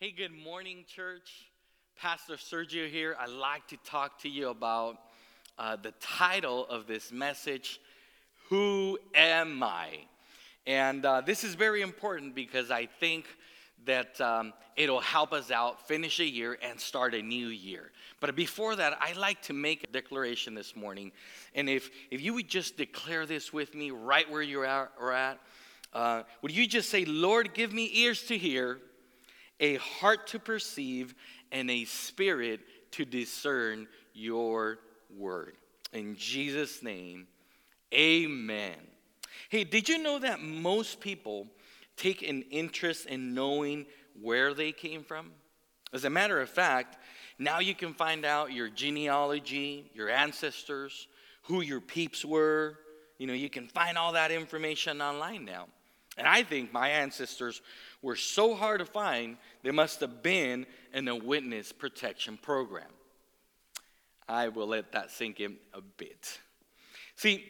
Hey, good morning, church. Pastor Sergio here. I'd like to talk to you about uh, the title of this message Who Am I? And uh, this is very important because I think that um, it'll help us out finish a year and start a new year. But before that, I'd like to make a declaration this morning. And if, if you would just declare this with me right where you're at, uh, would you just say, Lord, give me ears to hear? A heart to perceive, and a spirit to discern your word. In Jesus' name, amen. Hey, did you know that most people take an interest in knowing where they came from? As a matter of fact, now you can find out your genealogy, your ancestors, who your peeps were. You know, you can find all that information online now. And I think my ancestors were so hard to find, they must have been in a witness protection program. I will let that sink in a bit. See,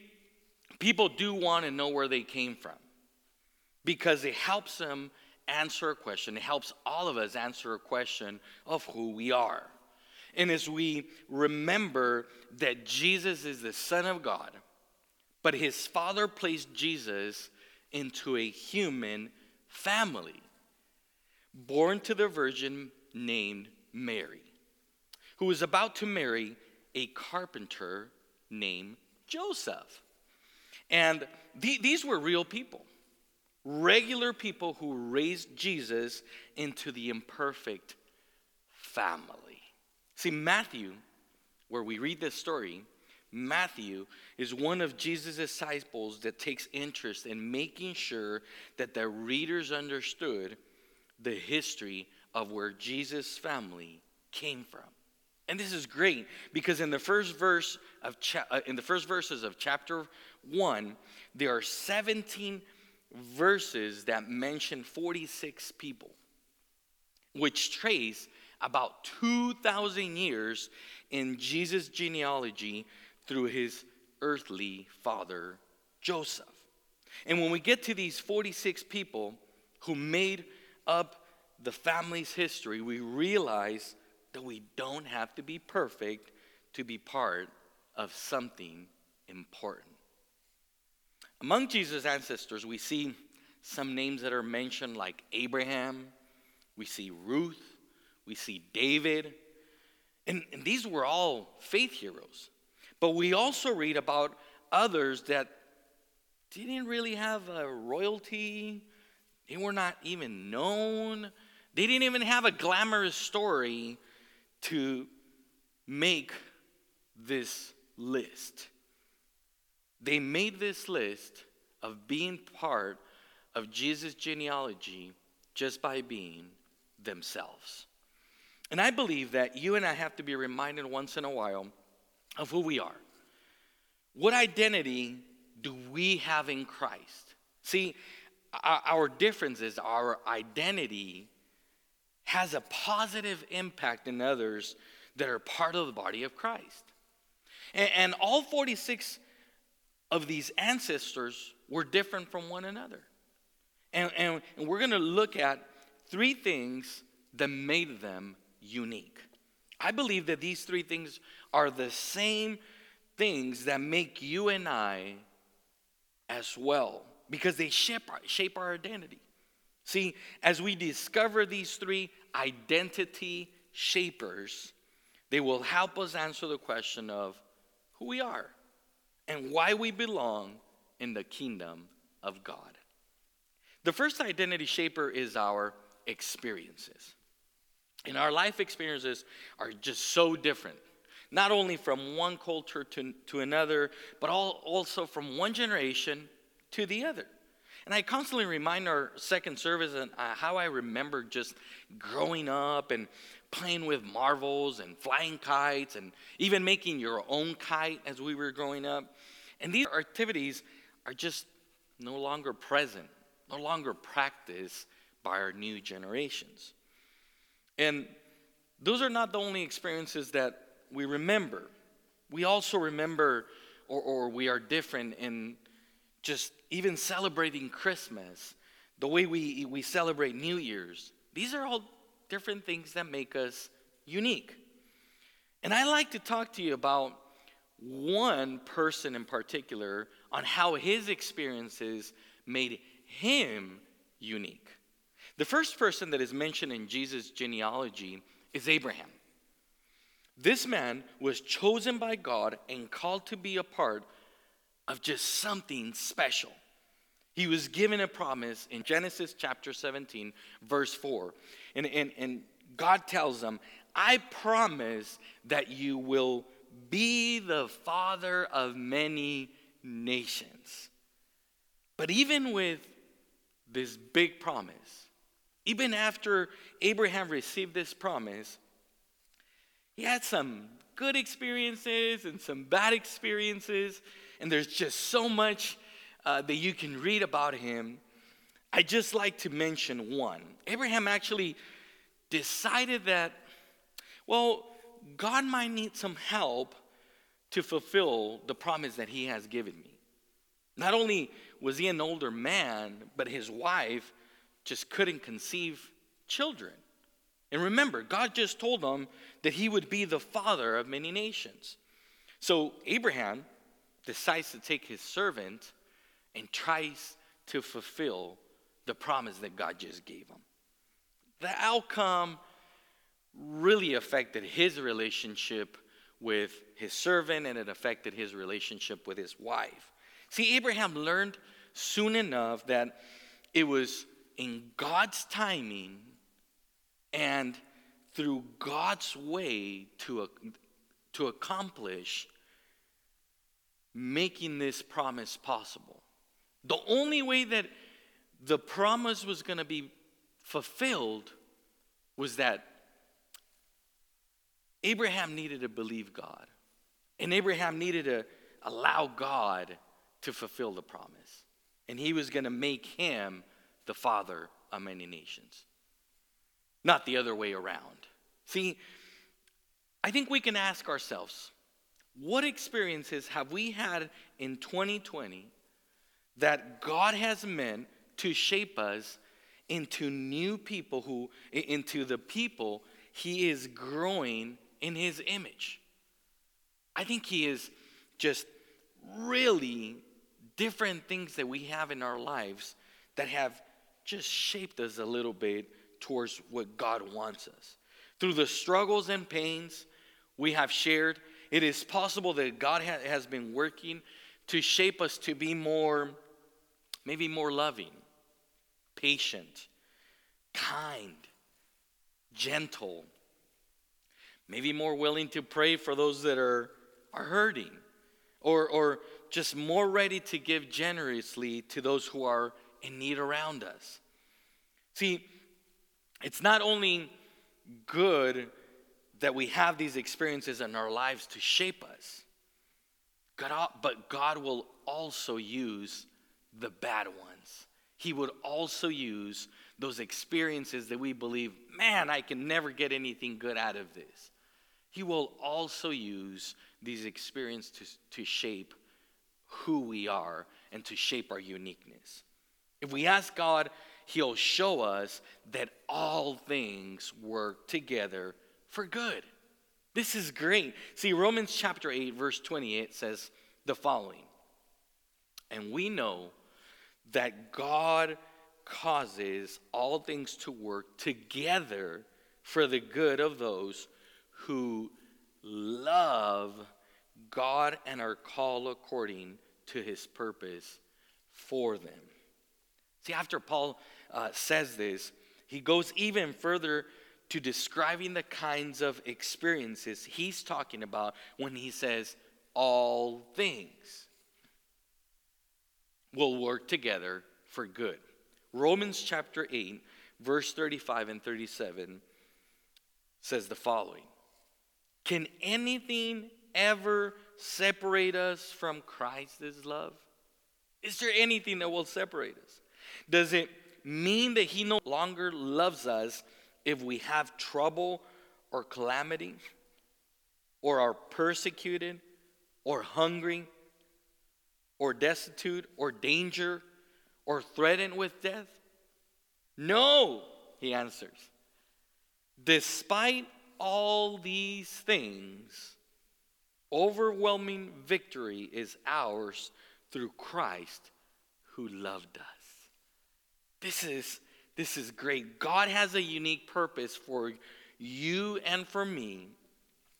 people do want to know where they came from because it helps them answer a question. It helps all of us answer a question of who we are. And as we remember that Jesus is the Son of God, but his Father placed Jesus into a human family, born to the virgin named Mary, who was about to marry a carpenter named Joseph. And th- these were real people, regular people who raised Jesus into the imperfect family. See, Matthew, where we read this story, Matthew is one of Jesus' disciples that takes interest in making sure that the readers understood the history of where Jesus' family came from. And this is great because in the first verse of cha- uh, in the first verses of chapter 1, there are 17 verses that mention 46 people, which trace about 2,000 years in Jesus' genealogy through his earthly father, Joseph. And when we get to these 46 people who made up the family's history, we realize that we don't have to be perfect to be part of something important. Among Jesus' ancestors, we see some names that are mentioned, like Abraham, we see Ruth, we see David, and, and these were all faith heroes. But we also read about others that didn't really have a royalty, they were not even known, they didn't even have a glamorous story to make this list. They made this list of being part of Jesus' genealogy just by being themselves. And I believe that you and I have to be reminded once in a while of who we are. What identity do we have in Christ? See, our difference is our identity has a positive impact in others that are part of the body of Christ. And, all 46 of these ancestors were different from one another. And, and we're going to look at three things that made them unique. I believe that these three things are the same things that make you and I as well because they shape our, shape our identity. See, as we discover these three identity shapers, they will help us answer the question of who we are and why we belong in the kingdom of God. The first identity shaper is our experiences. And our life experiences are just so different, not only from one culture to, to another, but all, also from one generation to the other. And I constantly remind our second service and uh, how I remember just growing up and playing with marvels and flying kites and even making your own kite as we were growing up. And these activities are just no longer present, no longer practiced by our new generations. And those are not the only experiences that we remember. We also remember, or, or we are different in just even celebrating Christmas, the way we, we celebrate New Year's. These are all different things that make us unique. And I like to talk to you about one person in particular on how his experiences made him unique. The first person that is mentioned in Jesus' genealogy is Abraham. This man was chosen by God and called to be a part of just something special. He was given a promise in Genesis chapter 17, verse 4. And, and, and God tells him, I promise that you will be the father of many nations. But even with this big promise, even after Abraham received this promise, he had some good experiences and some bad experiences, and there's just so much uh, that you can read about him. I just like to mention one. Abraham actually decided that, well, God might need some help to fulfill the promise that he has given me. Not only was he an older man, but his wife just couldn't conceive children. And remember, God just told them that he would be the father of many nations. So Abraham decides to take his servant and tries to fulfill the promise that God just gave him. The outcome really affected his relationship with his servant and it affected his relationship with his wife. See, Abraham learned soon enough that it was in God's timing and through God's way to, to accomplish making this promise possible. The only way that the promise was going to be fulfilled was that Abraham needed to believe God, and Abraham needed to allow God to fulfill the promise. And he was going to make him the father of many nations, not the other way around. See, I think we can ask ourselves what experiences have we had in 2020 that God has meant to shape us into new people who into the people he is growing in his image. I think he is just really different things that we have in our lives that have just shaped us a little bit towards what God wants us. Through the struggles and pains we have shared, it is possible that God ha- has been working to shape us to be more, maybe more loving, patient, kind, gentle, maybe more willing to pray for those that are, are hurting, or, or just more ready to give generously to those who are in need around us. See, it's not only good that we have these experiences in our lives to shape us, God, but God will also use the bad ones. He would also use those experiences that we believe, man, I can never get anything good out of this. He will also use these experiences to, to shape who we are and to shape our uniqueness. If we ask God, He'll show us that all things work together for good. This is great. See, Romans chapter 8, verse 28 says the following And we know that God causes all things to work together for the good of those who love God and are called according to his purpose for them. See, after Paul uh, says this, he goes even further to describing the kinds of experiences he's talking about when he says, all things will work together for good. Romans chapter 8, verse 35 and 37 says the following Can anything ever separate us from Christ's love? Is there anything that will separate us? Does it mean that He no longer loves us if we have trouble or calamity, or are persecuted, or hungry, or destitute, or danger, or threatened with death? No, he answers. Despite all these things, overwhelming victory is ours through Christ who loved us. This is this is great. God has a unique purpose for you and for me,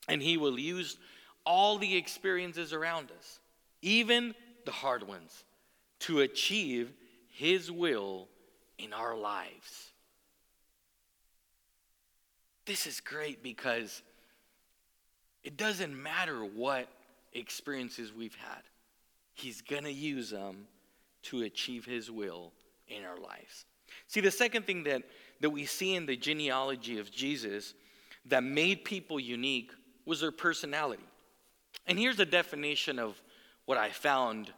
and he will use all the experiences around us, even the hard ones, to achieve his will in our lives. This is great because it doesn't matter what experiences we've had, He's going to use them to achieve His will in our lives. See, the second thing that, that we see in the genealogy of Jesus that made people unique was their personality. And here's the definition of what I found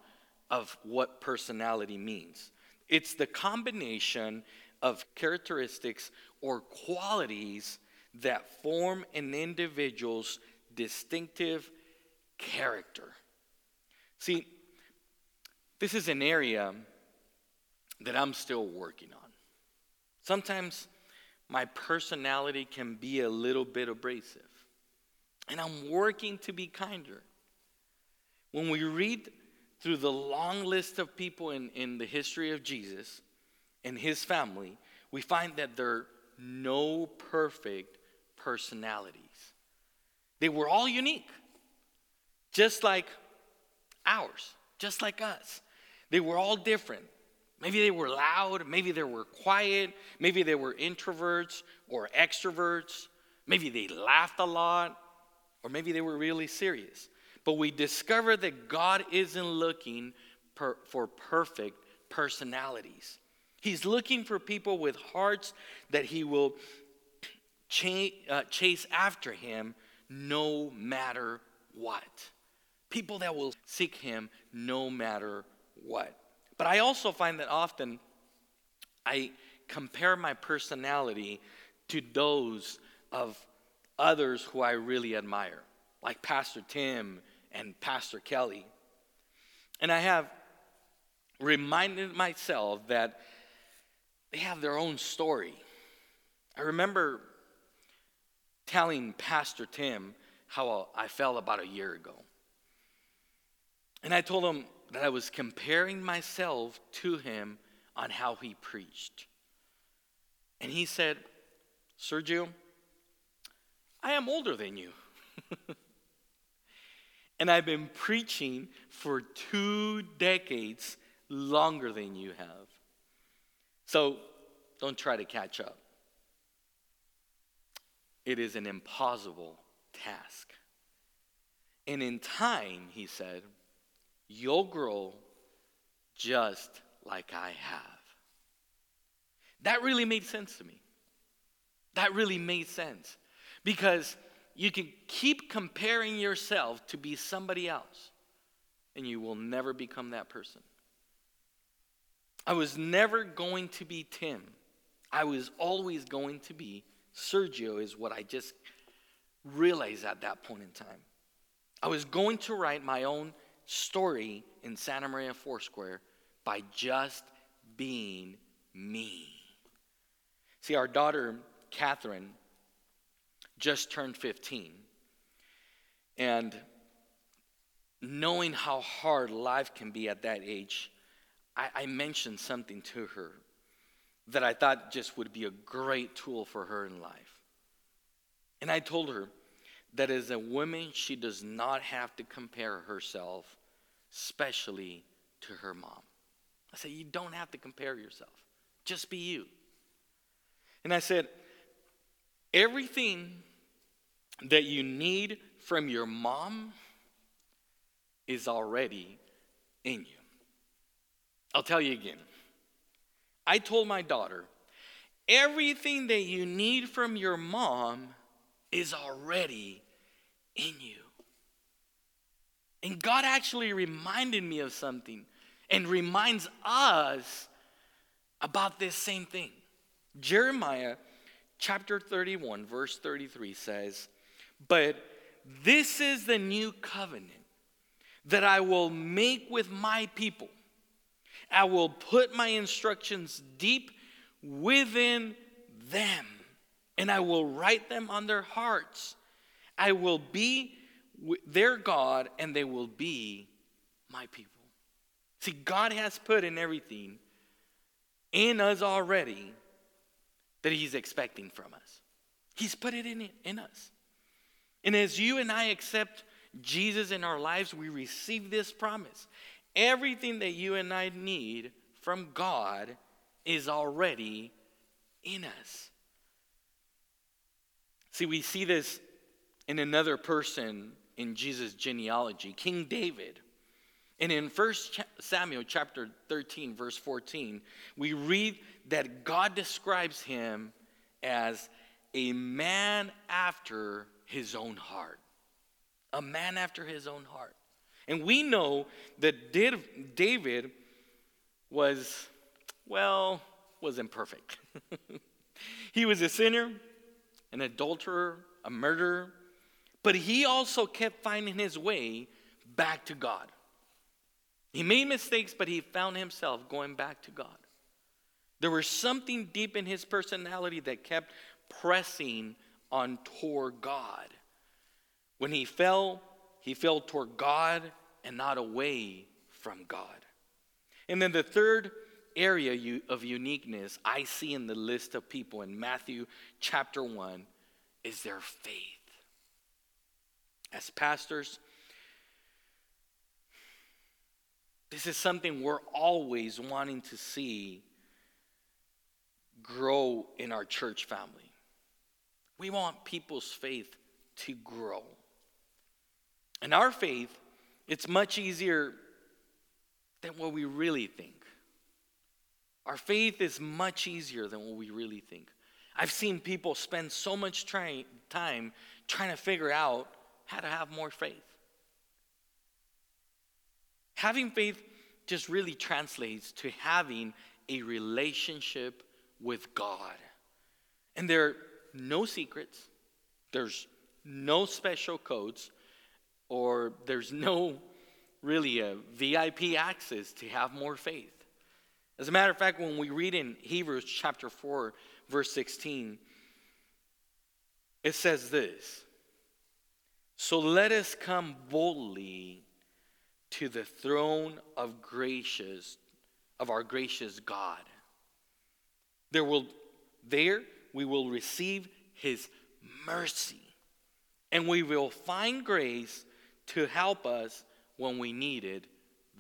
of what personality means it's the combination of characteristics or qualities that form an individual's distinctive character. See, this is an area that I'm still working on. Sometimes my personality can be a little bit abrasive, and I'm working to be kinder. When we read through the long list of people in, in the history of Jesus and his family, we find that there are no perfect personalities. They were all unique, just like ours, just like us. They were all different. Maybe they were loud, maybe they were quiet, maybe they were introverts or extroverts, maybe they laughed a lot, or maybe they were really serious. But we discover that God isn't looking per, for perfect personalities. He's looking for people with hearts that He will uh, chase after Him no matter what. People that will seek Him no matter what. But I also find that often I compare my personality to those of others who I really admire, like Pastor Tim and Pastor Kelly. And I have reminded myself that they have their own story. I remember telling Pastor Tim how I felt about a year ago. And I told him that I was comparing myself to him on how he preached. And he said, Sergio, I am older than you. and I've been preaching for two decades longer than you have. So don't try to catch up. It is an impossible task. And in time, he said, you'll grow just like I have. That really made sense to me. That really made sense because you can keep comparing yourself to be somebody else and you will never become that person. I was never going to be Tim. I was always going to be Sergio, is what I just realized at that point in time. I was going to write my own story in Santa Maria Foursquare by just being me. See, our daughter, Catherine, just turned 15. And knowing how hard life can be at that age, I, I, mentioned something to her that I thought just would be a great tool for her in life. And I told her that as a woman, she does not have to compare herself, especially to her mom. I said, You don't have to compare yourself, just be you. And I said, Everything that you need from your mom is already in you. I'll tell you again. I told my daughter, everything that you need from your mom is already in you. And God actually reminded me of something and reminds us about this same thing. Jeremiah chapter 31, verse 33 says, But this is the new covenant that I will make with my people. I will put my instructions deep within them and I will write them on their hearts. I will be their God, and they will be my people. See, God has put in everything in us already that He's expecting from us. He's put it in, in us. And as you and I accept Jesus in our lives, we receive this promise. Everything that you and I need from God is already in us. See, we see this in another person in Jesus' genealogy, King David. And in 1 Samuel chapter 13, verse 14, we read that God describes him as a man after his own heart. A man after his own heart. And we know that David was, well, was imperfect. he was a sinner, an adulterer, a murderer, but he also kept finding his way back to God. He made mistakes, but he found himself going back to God. There was something deep in his personality that kept pressing on toward God. When he fell, he fell toward God and not away from God. And then the third area of uniqueness I see in the list of people in Matthew chapter 1 is their faith. As pastors, this is something we're always wanting to see grow in our church family. We want people's faith to grow. And our faith, it's much easier than what we really think. Our faith is much easier than what we really think. I've seen people spend so much try, time trying to figure out how to have more faith. Having faith just really translates to having a relationship with God. And there are no secrets, there's no special codes, or there's no really a VIP access to have more faith. As a matter of fact, when we read in Hebrews chapter 4, verse 16, it says this So let us come boldly to the throne of gracious of our gracious God. There will there we will receive his mercy and we will find grace to help us when we need it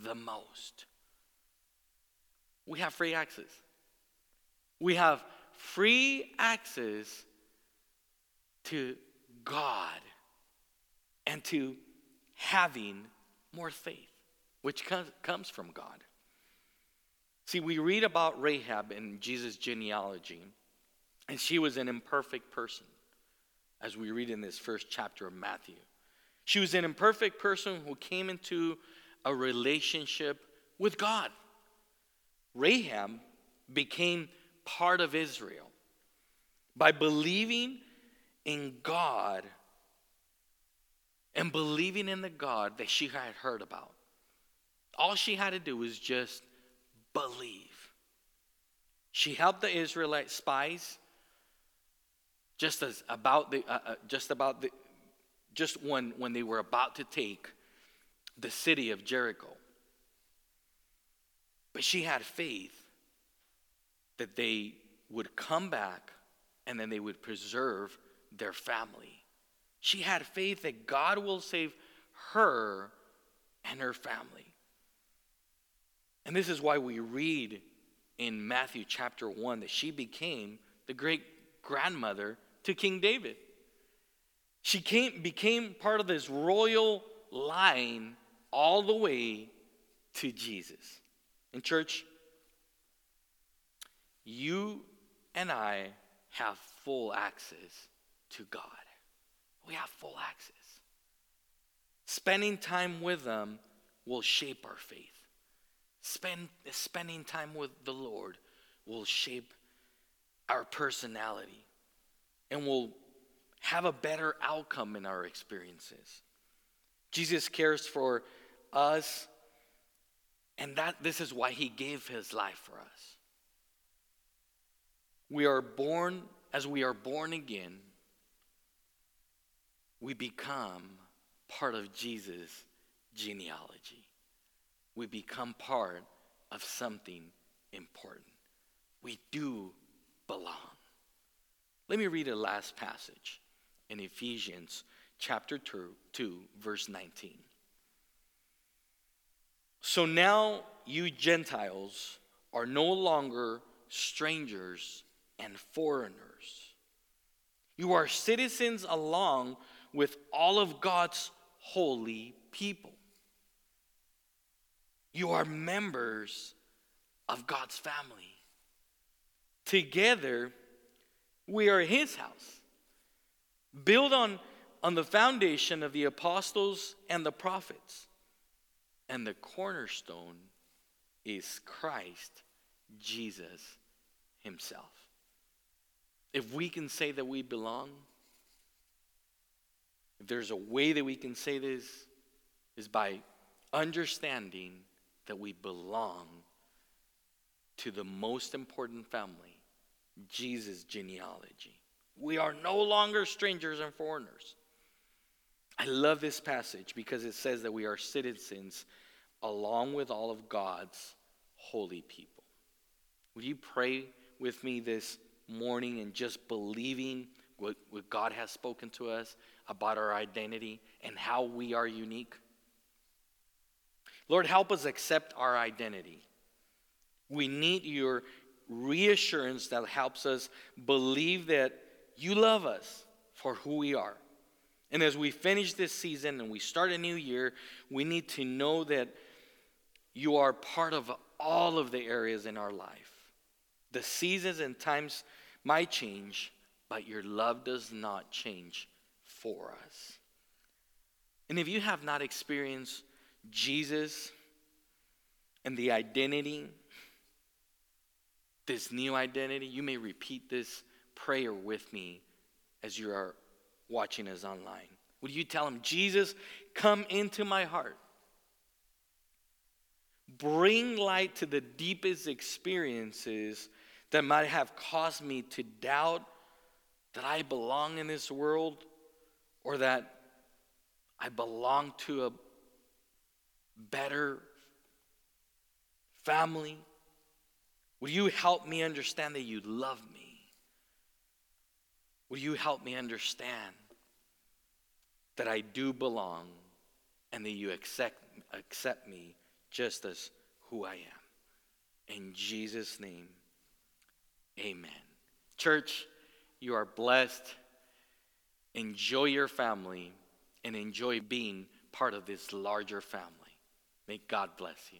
the most. We have free access. We have free access to God and to having more faith, which comes from God. See, we read about Rahab in Jesus' genealogy, and she was an imperfect person, as we read in this first chapter of Matthew. She was an imperfect person who came into a relationship with God. Rahab became part of Israel by believing in God and believing in the God that she had heard about. All she had to do was just believe. She helped the Israelite spies just as about the uh, uh, just about the just when when they were about to take the city of Jericho. But she had faith that they would come back and then they would preserve their family. She had faith that God will save her and her family. And this is why we read in Matthew chapter 1 that she became the great grandmother to King David. She came, became part of this royal line all the way to Jesus. In church, you and I have full access to God. We have full access. Spending time with them will shape our faith. Spend, spending time with the Lord will shape our personality and will have a better outcome in our experiences. Jesus cares for us and that this is why he gave his life for us. We are born as we are born again, we become part of Jesus' genealogy. We become part of something important. We do belong. Let me read a last passage in Ephesians chapter 2, 2 verse 19. So now you Gentiles are no longer strangers and foreigners. You are citizens along with all of God's holy people. You are members of God's family. Together, we are His house, built on, on the foundation of the apostles and the prophets. And the cornerstone is Christ Jesus Himself. If we can say that we belong, if there's a way that we can say this, is by understanding that we belong to the most important family, Jesus' genealogy. We are no longer strangers and foreigners. I love this passage because it says that we are citizens along with all of God's holy people. Would you pray with me this morning and just believing what, what God has spoken to us about our identity and how we are unique? Lord, help us accept our identity. We need your reassurance that helps us believe that you love us for who we are. And as we finish this season and we start a new year, we need to know that you are part of all of the areas in our life. The seasons and times might change, but your love does not change for us. And if you have not experienced Jesus and the identity, this new identity, you may repeat this prayer with me as you are watching us online. Would you tell him, Jesus, come into my heart? Bring light to the deepest experiences that might have caused me to doubt that I belong in this world or that I belong to a better family? Will you help me understand that you love me? Will you help me understand that I do belong and that you accept, accept me just as who I am? In Jesus' name, amen. Church, you are blessed. Enjoy your family and enjoy being part of this larger family. May God bless you.